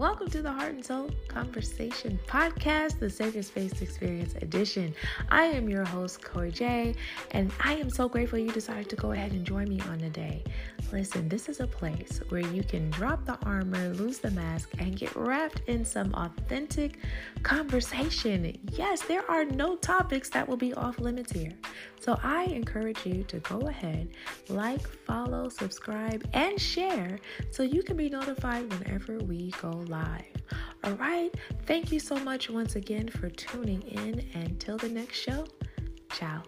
Welcome to the Heart and Soul Conversation Podcast, the Sacred Space Experience Edition. I am your host, Corey J, and I am so grateful you decided to go ahead and join me on the day. Listen, this is a place where you can drop the armor, lose the mask, and get wrapped in some authentic conversation. Yes, there are no topics that will be off limits here. So I encourage you to go ahead, like, follow, subscribe, and share so you can be notified whenever we go live. All right, thank you so much once again for tuning in. Until the next show, ciao.